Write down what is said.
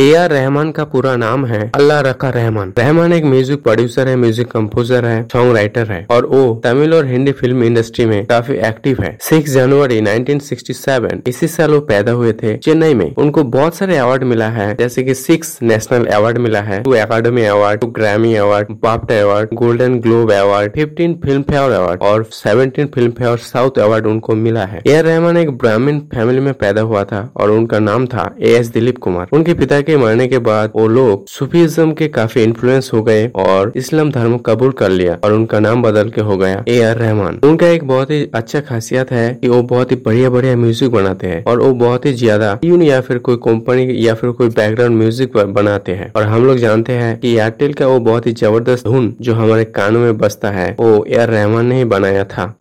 A R Rahman का पूरा नाम है अल्लाह रखा रहमान। रहमान एक म्यूज़िक प्रोड्यूसर है म्यूज़िक कंपोजर है सॉन्ग राइटर है और वो तमिल और हिंदी फ़िल्म इंडस्ट्री में काफ़ी एक्टिव है। सिक्स जनवरी 1967 इसी साल वो पैदा हुए थे चेन्नई में। उनको बहुत सारे अवार्ड मिला है, जैसे कि सिक्स नेशनल अवार्ड मिला है two Academy award two Grammy award BAFTA award Golden Globe award fifteen Filmfare award और seventeen Filmfare south award उनको मिला है। ए आर रहमान एक ब्राह्मण फैमिली में पैदा हुआ था और उनका नाम था ए एस दिलीप कुमार उनके पिता के मरने के बाद वो लोग सूफीज्म के काफ़ी इन्फ्लुएंस हो गए और इस्लाम धर्म कबूल कर लिया और उनका नाम बदल के हो गया ए आर रहमान उनका एक बहुत ही अच्छा खासियत है कि वो बहुत ही बढ़िया बढ़िया म्यूज़िक बनाते हैं और वो बहुत ही ज़्यादा ट्यून या फिर कोई कंपनी या फिर कोई बैकग्राउंड म्यूज़िक बनाते हैं। और हम लोग जानते हैं कि एयरटेल का वो बहुत ही ज़बरदस्त धुन जो हमारे कानों में बसता है, वो ए आर रहमान ने ही बनाया था।